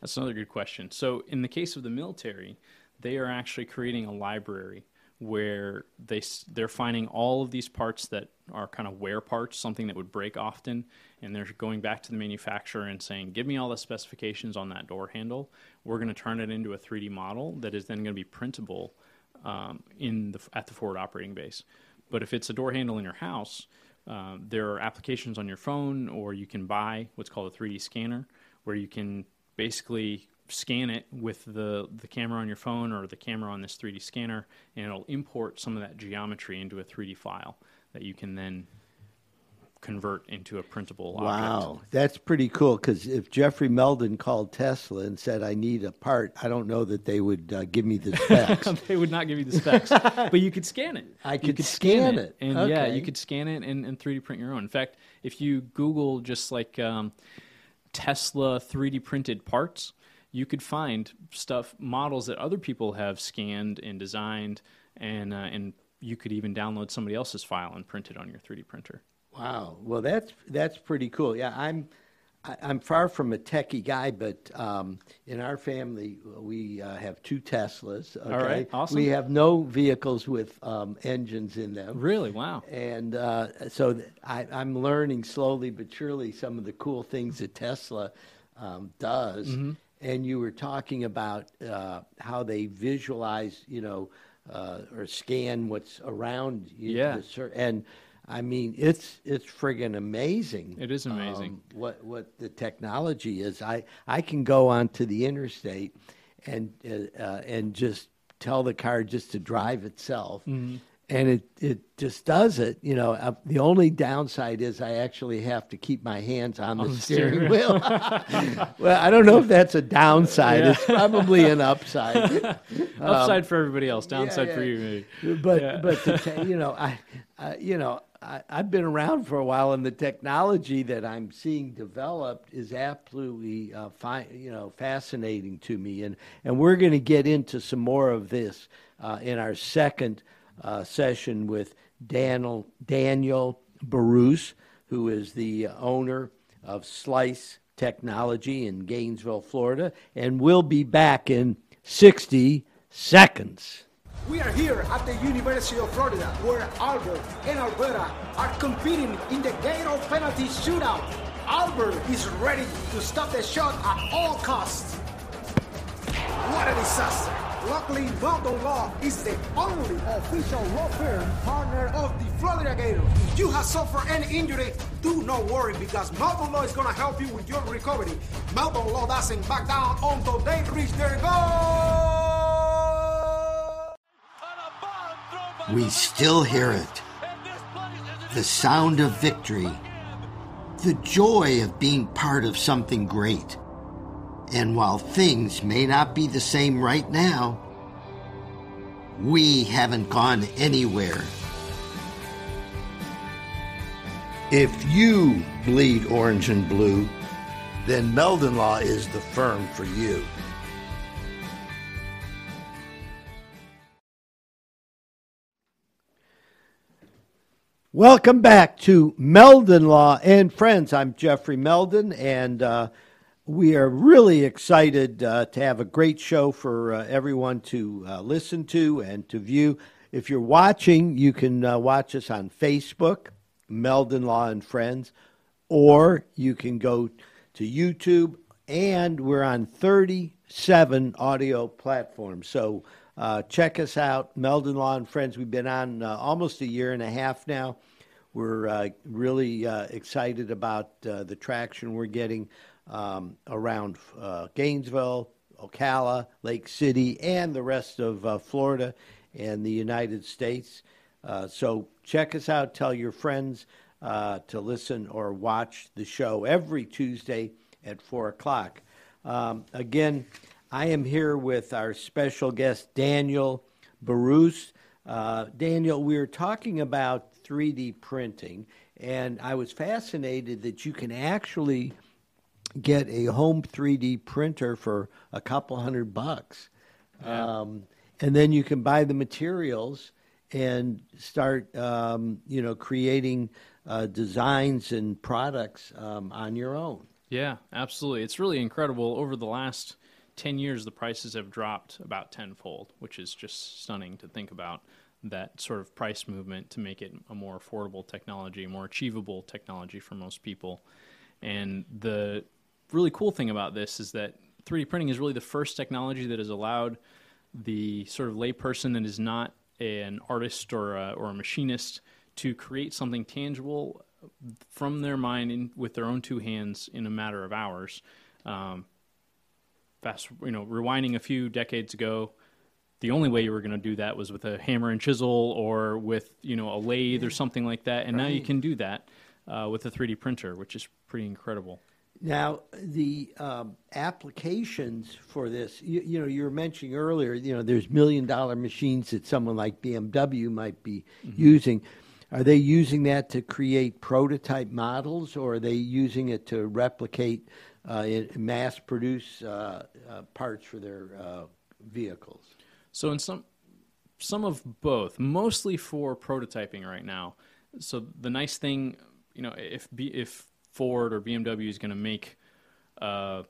That's another good question. So, in the case of the military, they are actually creating a library where they they're finding all of these parts that are kind of wear parts, something that would break often, and they're going back to the manufacturer and saying, "Give me all the specifications on that door handle. We're going to turn it into a 3D model that is then going to be printable um, in the at the forward operating base." But if it's a door handle in your house, uh, there are applications on your phone, or you can buy what's called a 3D scanner, where you can basically scan it with the, the camera on your phone or the camera on this 3D scanner, and it'll import some of that geometry into a 3D file that you can then convert into a printable object. Wow, that's pretty cool. Because if Jeffrey Meldon called Tesla and said, "I need a part," I don't know that they would uh, give me the [laughs] specs. [laughs] they would not give you the specs, [laughs] but you could scan it. I You could scan it. and yeah, you could scan it and, and 3D print your own. In fact, if you Google just like um, Tesla 3D printed parts, you could find stuff models that other people have scanned and designed, and uh, and you could even download somebody else's file and print it on your 3D printer. Wow. Well, that's that's pretty cool. Yeah, I'm I, I'm far from a techie guy, but um, in our family, we uh, have two Teslas. Okay? right, awesome. We have no vehicles with um, engines in them. Really? Wow. And uh, so th- I, I'm learning slowly but surely some of the cool things that Tesla um, does. Mm-hmm. And you were talking about uh, how they visualize, you know, uh, or scan what's around you. Yeah. the And I mean, it's it's friggin' amazing. It is amazing. um, what what the technology is. I I can go onto the interstate and uh, uh, and just tell the car just to drive itself, Mm-hmm. and it it just does it. You know, uh, the only downside is I actually have to keep my hands on, the, the steering, steering wheel. [laughs] [laughs] well, I don't know if that's a downside. Yeah. It's probably an upside. [laughs] Upside for everybody else, downside yeah. for you. Maybe. but Yeah. but to you know I, I you know I, I've been around for a while, and the technology that I'm seeing developed is absolutely uh, fi- you know fascinating to me, and and we're going to get into some more of this uh, in our second uh, session with Daniel Daniel Barousse, who is the owner of Slice Technology in Gainesville, Florida, and we'll be back in 60 seconds. We are here at the University of Florida, where Albert and Alberta are competing in the Gator penalty shootout. Albert is ready to stop the shot at all costs. What a disaster! Luckily, Meldon Law is the only official law firm partner of the Florida Gators. If you have suffered any injury, do not worry because Meldon Law is going to help you with your recovery. Meldon Law doesn't back down until they reach their goal. We still hear it. The sound of victory. The joy of being part of something great. And while things may not be the same right now, we haven't gone anywhere. If you bleed orange and blue, then Meldon Law is the firm for you. Welcome back to Meldon Law and Friends. I'm Jeffrey Meldon, and uh, we are really excited uh, to have a great show for uh, everyone to uh, listen to and to view. If you're watching, you can uh, watch us on Facebook, Meldon Law and Friends, or you can go to YouTube, and we're on 37 audio platforms. So uh, check us out, Meldon Law and Friends. We've been on uh, almost a year and a half now. We're uh, really uh, excited about uh, the traction we're getting um, around uh, Gainesville, Ocala, Lake City, and the rest of Florida and the United States. So check us out. Tell your friends to listen or watch the show every Tuesday at 4 o'clock. Um, again, I am here with our special guest, Daniel Barousse. Uh, Daniel, we are talking about 3D printing, and I was fascinated that you can actually get a home 3D printer for a couple hundred bucks. Um, and then you can buy the materials and start, um, you know, creating uh, designs and products um, on your own. Yeah, absolutely. It's really incredible. Over the last 10 years, the prices have dropped about tenfold, which is just stunning to think about that sort of price movement to make it a more affordable technology, more achievable technology for most people. And the really cool thing about this is that 3D printing is really the first technology that has allowed the sort of layperson that is not an artist or a, or a machinist to create something tangible from their mind in, with their own two hands in a matter of hours. Um, fast, you know, rewinding a few decades ago, the only way you were going to do that was with a hammer and chisel or with you know a lathe or something like that. And now you can do that uh, with a 3D printer, which is pretty incredible. Now, the um, applications for this, you, you know, you were mentioning earlier, you know, there's million dollar machines that someone like BMW might be using. Are they using that to create prototype models or are they using it to replicate, mass produce uh, uh, parts for their uh, vehicles? So in some some of both, mostly for prototyping right now. So the nice thing, you know, if B, if Ford or BMW is going to make, uh,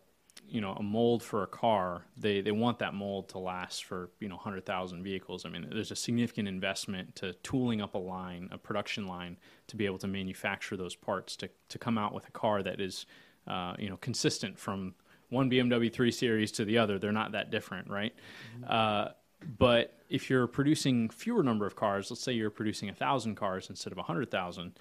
you know, a mold for a car, they they want that mold to last for you know hundred thousand vehicles. I mean, there's a significant investment to tooling up a line, a production line, to be able to manufacture those parts to to come out with a car that is, uh, you know, consistent from one BMW 3 Series to the other. They're not that different, right? Uh, but if you're producing fewer number of cars, let's say you're producing a thousand cars instead of a hundred thousand,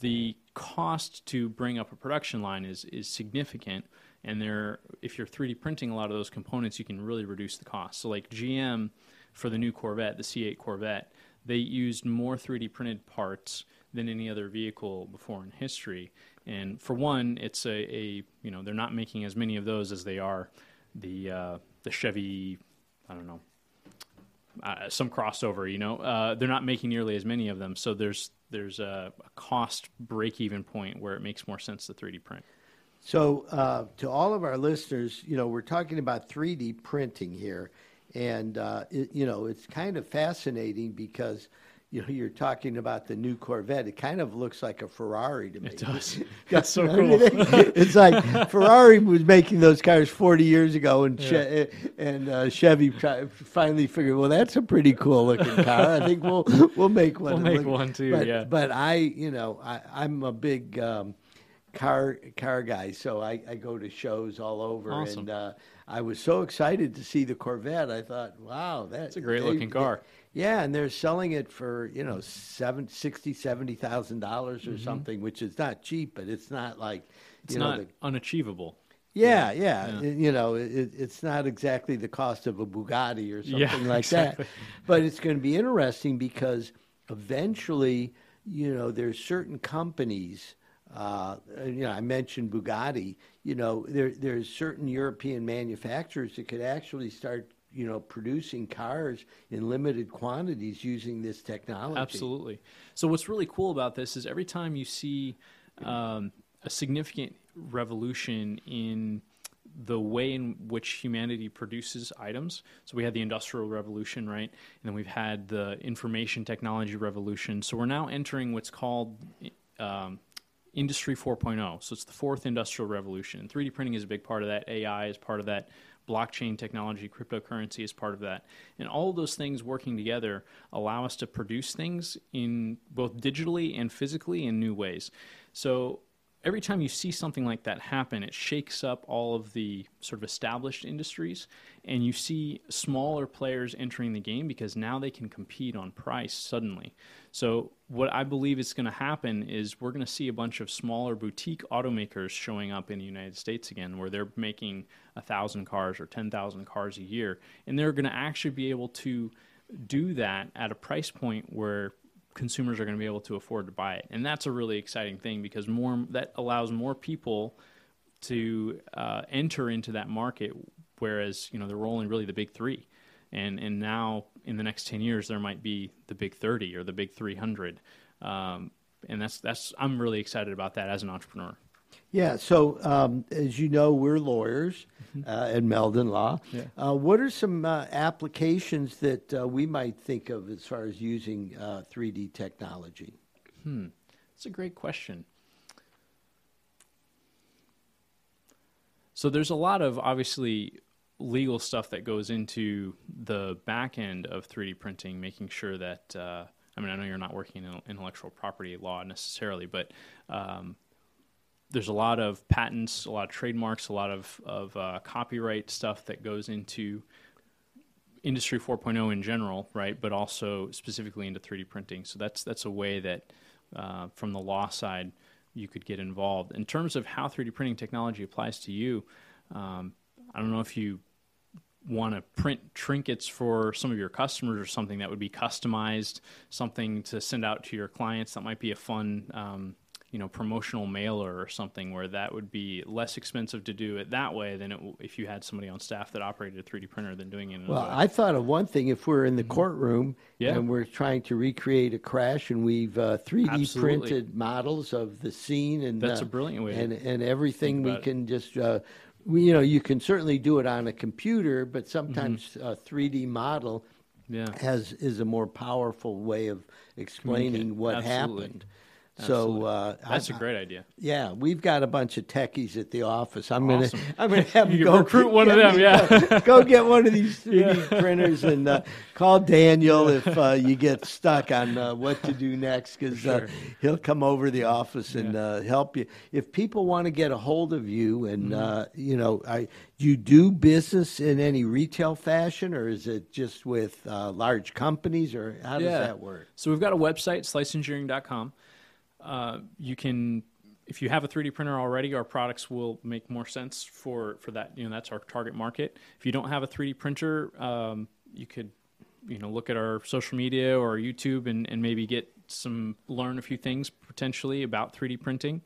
the cost to bring up a production line is is significant. And there, if you're 3D printing a lot of those components, you can really reduce the cost. So, like GM for the new Corvette, the C8 Corvette, they used more 3D printed parts than any other vehicle before in history. And for one, it's a, a you know they're not making as many of those as they are the uh, the Chevy, I don't know, uh, some crossover. You know, uh, they're not making nearly as many of them. So there's there's a, a cost break even point where it makes more sense to 3D print. So, uh, to all of our listeners, you know, we're talking about 3D printing here, and uh, it, you know, it's kind of fascinating because you know you're talking about the new Corvette. It kind of looks like a Ferrari to me. It does. [laughs] That's so cool. it's like [laughs] Ferrari was making those cars 40 years ago, and che- and uh, Chevy finally figured, well, that's a pretty cool looking car. I think we'll [laughs] we'll make one. We'll make look- one too, But, yeah. but I, you know, I, I'm a big. Um, car car guy so I, I go to shows all over Awesome. and uh, I was so excited to see the Corvette I thought wow that's a great looking car. Yeah and they're selling it for you know seven sixty seventy thousand dollars or something which is not cheap but it's not like Mm-hmm. It's you know not the, unachievable. yeah, yeah. Yeah. It- you know, it, it's not exactly the cost of a Bugatti or something Yeah, like exactly. that. But it's going to be interesting because eventually, you know, there's certain companies. Uh, you know, I mentioned Bugatti. You know, there there's certain European manufacturers that could actually start, you know, producing cars in limited quantities using this technology. Absolutely. So what's really cool about this is every time you see um, a significant revolution in the way in which humanity produces items. So we had the industrial revolution, right? And then we've had the information technology revolution. So we're now entering what's called um, Industry 4.0. So it's the fourth industrial revolution. 3D printing is a big part of that. AI is part of that. Blockchain technology, cryptocurrency is part of that. And all of those things working together allow us to produce things in both digitally and physically in new ways. So every time you see something like that happen, it shakes up all of the sort of established industries, and you see smaller players entering the game because now they can compete on price suddenly. So, what I believe is going to happen is we're going to see a bunch of smaller boutique automakers showing up in the United States again, where they're making a thousand cars or ten thousand cars a year, and they're going to actually be able to do that at a price point where consumers are going to be able to afford to buy it, and that's a really exciting thing because more that allows more people to uh, enter into that market. Whereas you know they're only really the big three, and and now in the next ten years there might be the big thirty or the big three hundred, um, and that's that's I'm really excited about that as an entrepreneur. Yeah. So, um, as you know, we're lawyers uh, at Meldon Law. Yeah. Uh, what are some uh, applications that uh, we might think of as far as using uh, 3D technology? That's a great question. So there's a lot of obviously legal stuff that goes into the back end of 3D printing, making sure that uh, I mean I know you're not working in intellectual property law necessarily, but um, there's a lot of patents, a lot of trademarks, a lot of of uh, copyright stuff that goes into industry 4.0 in general, right? But also specifically into 3D printing. So that's that's a way that uh, from the law side you could get involved. In terms of how 3D printing technology applies to you, um, I don't know if you want to print trinkets for some of your customers or something that would be customized, something to send out to your clients that might be a fun. Um, you know, promotional mailer or something where that would be less expensive to do it that way than it, if you had somebody on staff that operated a 3D printer than doing it. In Well, way. I thought of one thing. If we're in the courtroom Mm-hmm. Yeah. and we're trying to recreate a crash, and we've uh, 3D Absolutely. printed models of the scene, and That's uh, a brilliant way and and everything we about it. can just. Uh, we, you know, you can certainly do it on a computer, but sometimes Mm-hmm. a 3D model yeah. has is a more powerful way of explaining what Absolutely. happened. So uh, That's I- a great idea. Yeah, we've got a bunch of techies at the office. I'm Awesome. gonna, I'm gonna have [laughs] You them go recruit one of them, yeah. go, go get one of these [laughs] 3D printers and uh, call Daniel if uh, you get stuck on uh, what to do next, because uh, he'll come over to the office and uh, help you. If people want to get a hold of you, and Mm-hmm. uh, you know, I, do you do business in any retail fashion, or is it just with uh, large companies, or how does that work? So we've got a website, sliceengineering.com. Uh, you can, if you have a 3D printer already, our products will make more sense for, for that. You know, that's our target market. If you don't have a 3D printer, um, you could, you know, look at our social media or YouTube and, and maybe get some, learn a few things potentially about 3D printing.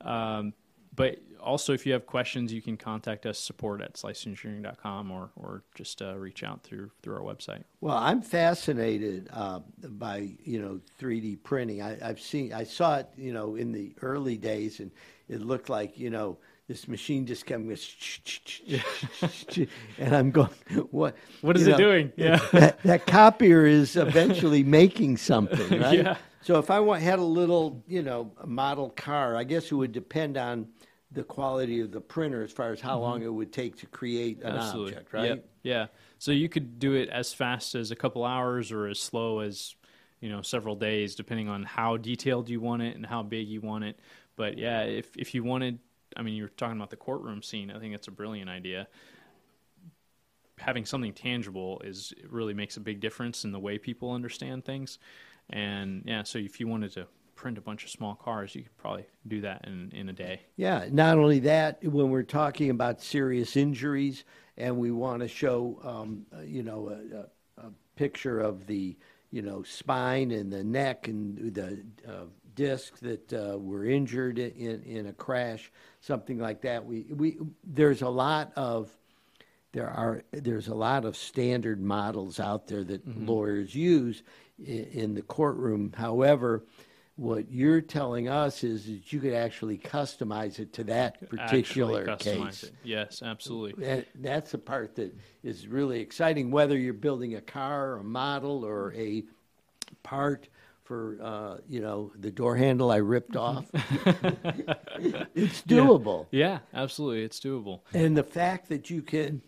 Um, but also, if you have questions, you can contact us support at sliceengineering.com or, or just uh, reach out through through our website. Well, I'm fascinated uh, by you know 3D printing. I, I've seen, I saw it, you know, in the early days, and it looked like you know this machine just going, [laughs] and I'm going, what? What is you it doing? Yeah. that, that copier is eventually making something, [laughs] right? Yeah. So if I want, had a little, you know, a model car, I guess it would depend on the quality of the printer as far as how long it would take to create an Mm-hmm. Absolutely. object, right? Yep. Yeah. So you could do it as fast as a couple hours or as slow as, you know, several days, depending on how detailed you want it and how big you want it. But yeah, if if you wanted, I mean, you were talking about the courtroom scene. I think it's a brilliant idea. Having something tangible is it really makes a big difference in the way people understand things. And yeah, so if you wanted to print a bunch of small cars, you could probably do that in in a day. Yeah, not only that, when we're talking about serious injuries and we want to show, um, uh, you know, a, a, a picture of the, you know, spine and the neck and the uh, disc that uh, were injured in, in a crash, something like that. We, we, there's a lot of, there are there's a lot of standard models out there that lawyers use in, in the courtroom. However, what you're telling us is that you could actually customize it to that particular case. it. Yes, absolutely. And that's the part that is really exciting. Whether you're building a car, a model, or a part for uh, you know the door handle I ripped off, [laughs] it's doable. Yeah, absolutely. It's doable. And the fact that you can,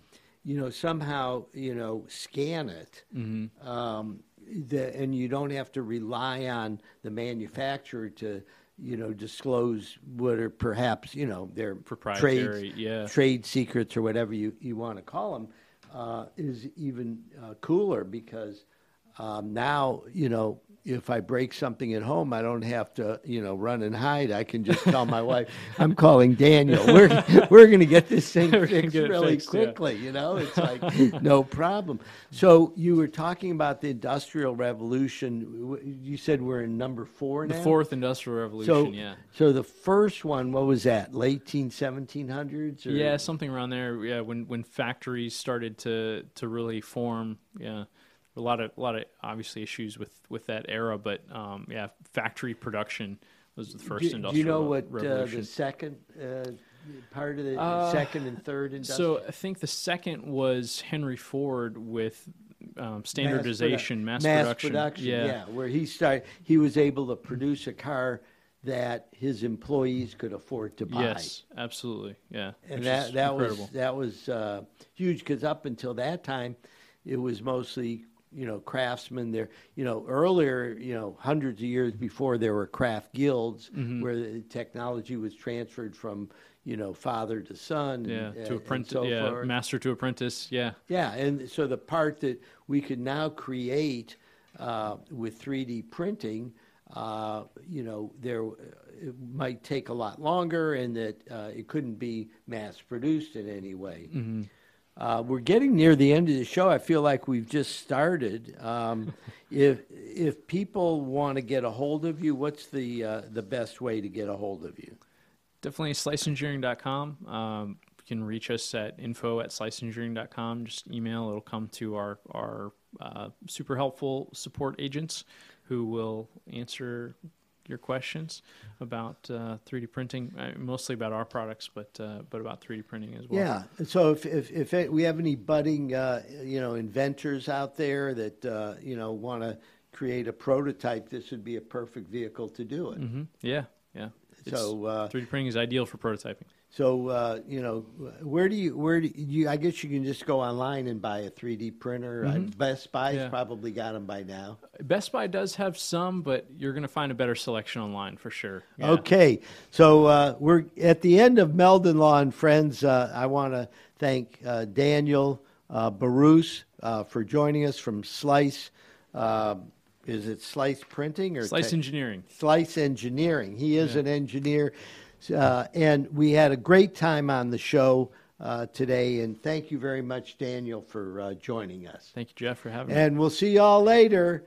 you know, somehow, you know, scan it, Mm-hmm. um, the, and you don't have to rely on the manufacturer to, you know, disclose what are perhaps, you know, their Proprietary, trade, yeah. trade secrets or whatever you, you want to call them, uh, is even uh, cooler because um, now, you know, if I break something at home, I don't have to, you know, run and hide. I can just tell my wife, "I'm calling Daniel. We're [laughs] we're going to get this thing [laughs] fixed really fixed, yeah. quickly." You know, it's like no problem. So you were talking about the Industrial Revolution. You said we're in number four now. The fourth industrial revolution, So yeah. So the first one, what was that? Late teen seventeen hundreds? Yeah, something around there. Yeah, when when factories started to to really form, yeah. A lot of a lot of obviously issues with with that era, but um, yeah, factory production was the first Do, do industrial you know what uh, the second uh, part of the Uh, second and third industrial? so I think the second was Henry Ford with um, standardization, mass, production. yeah. where he started, he was able to produce a car that his employees could afford to buy. Yes, absolutely. Yeah, and that that incredible. was that was uh, huge because up until that time, it was mostly you know craftsmen. There, you know, earlier, you know, hundreds of years before there were craft guilds Mm-hmm. where the technology was transferred from you know father to son. yeah and, uh, to apprentice. so yeah, forth. master to apprentice. Yeah, Yeah, and so the part that we could now create uh, with 3D printing, uh, you know, there it might take a lot longer, and that uh, it couldn't be mass produced in any way. Uh, we're getting near the end of the show. I feel like we've just started. Um, [laughs] if if people want to get a hold of you, what's the uh, the best way to get a hold of you? definitely sliceengineering.com. Um, you can reach us at info at sliceengineering.com. Just email. It'll come to our, our uh, super helpful support agents who will answer your questions about uh, 3D printing, uh, mostly about our products, but uh, but about 3D printing as well. Yeah. So if if, if it, we have any budding, uh, you know, inventors out there that uh, you know want to create a prototype, this would be a perfect vehicle to do it. hmm Yeah, yeah. It's- So, uh, 3D printing is ideal for prototyping. So uh, you know, where do you where do you? I guess you can just go online and buy a 3D printer. Uh, Best Buy's Mm-hmm. Yeah. probably got them by now. Best Buy does have some, but you're going to find a better selection online for sure. Yeah. Okay, so uh, we're at the end of Meldon Law and Friends. Uh, I want to thank uh, Daniel uh, Barousse uh, for joining us from Slice. Uh, is it Slice Printing or Slice Tech- engineering. Slice Engineering. He is an engineer, uh, and we had a great time on the show uh, today. And thank you very much, Daniel, for uh, joining us. Thank you, Jeff, for having me. And we'll see you all later.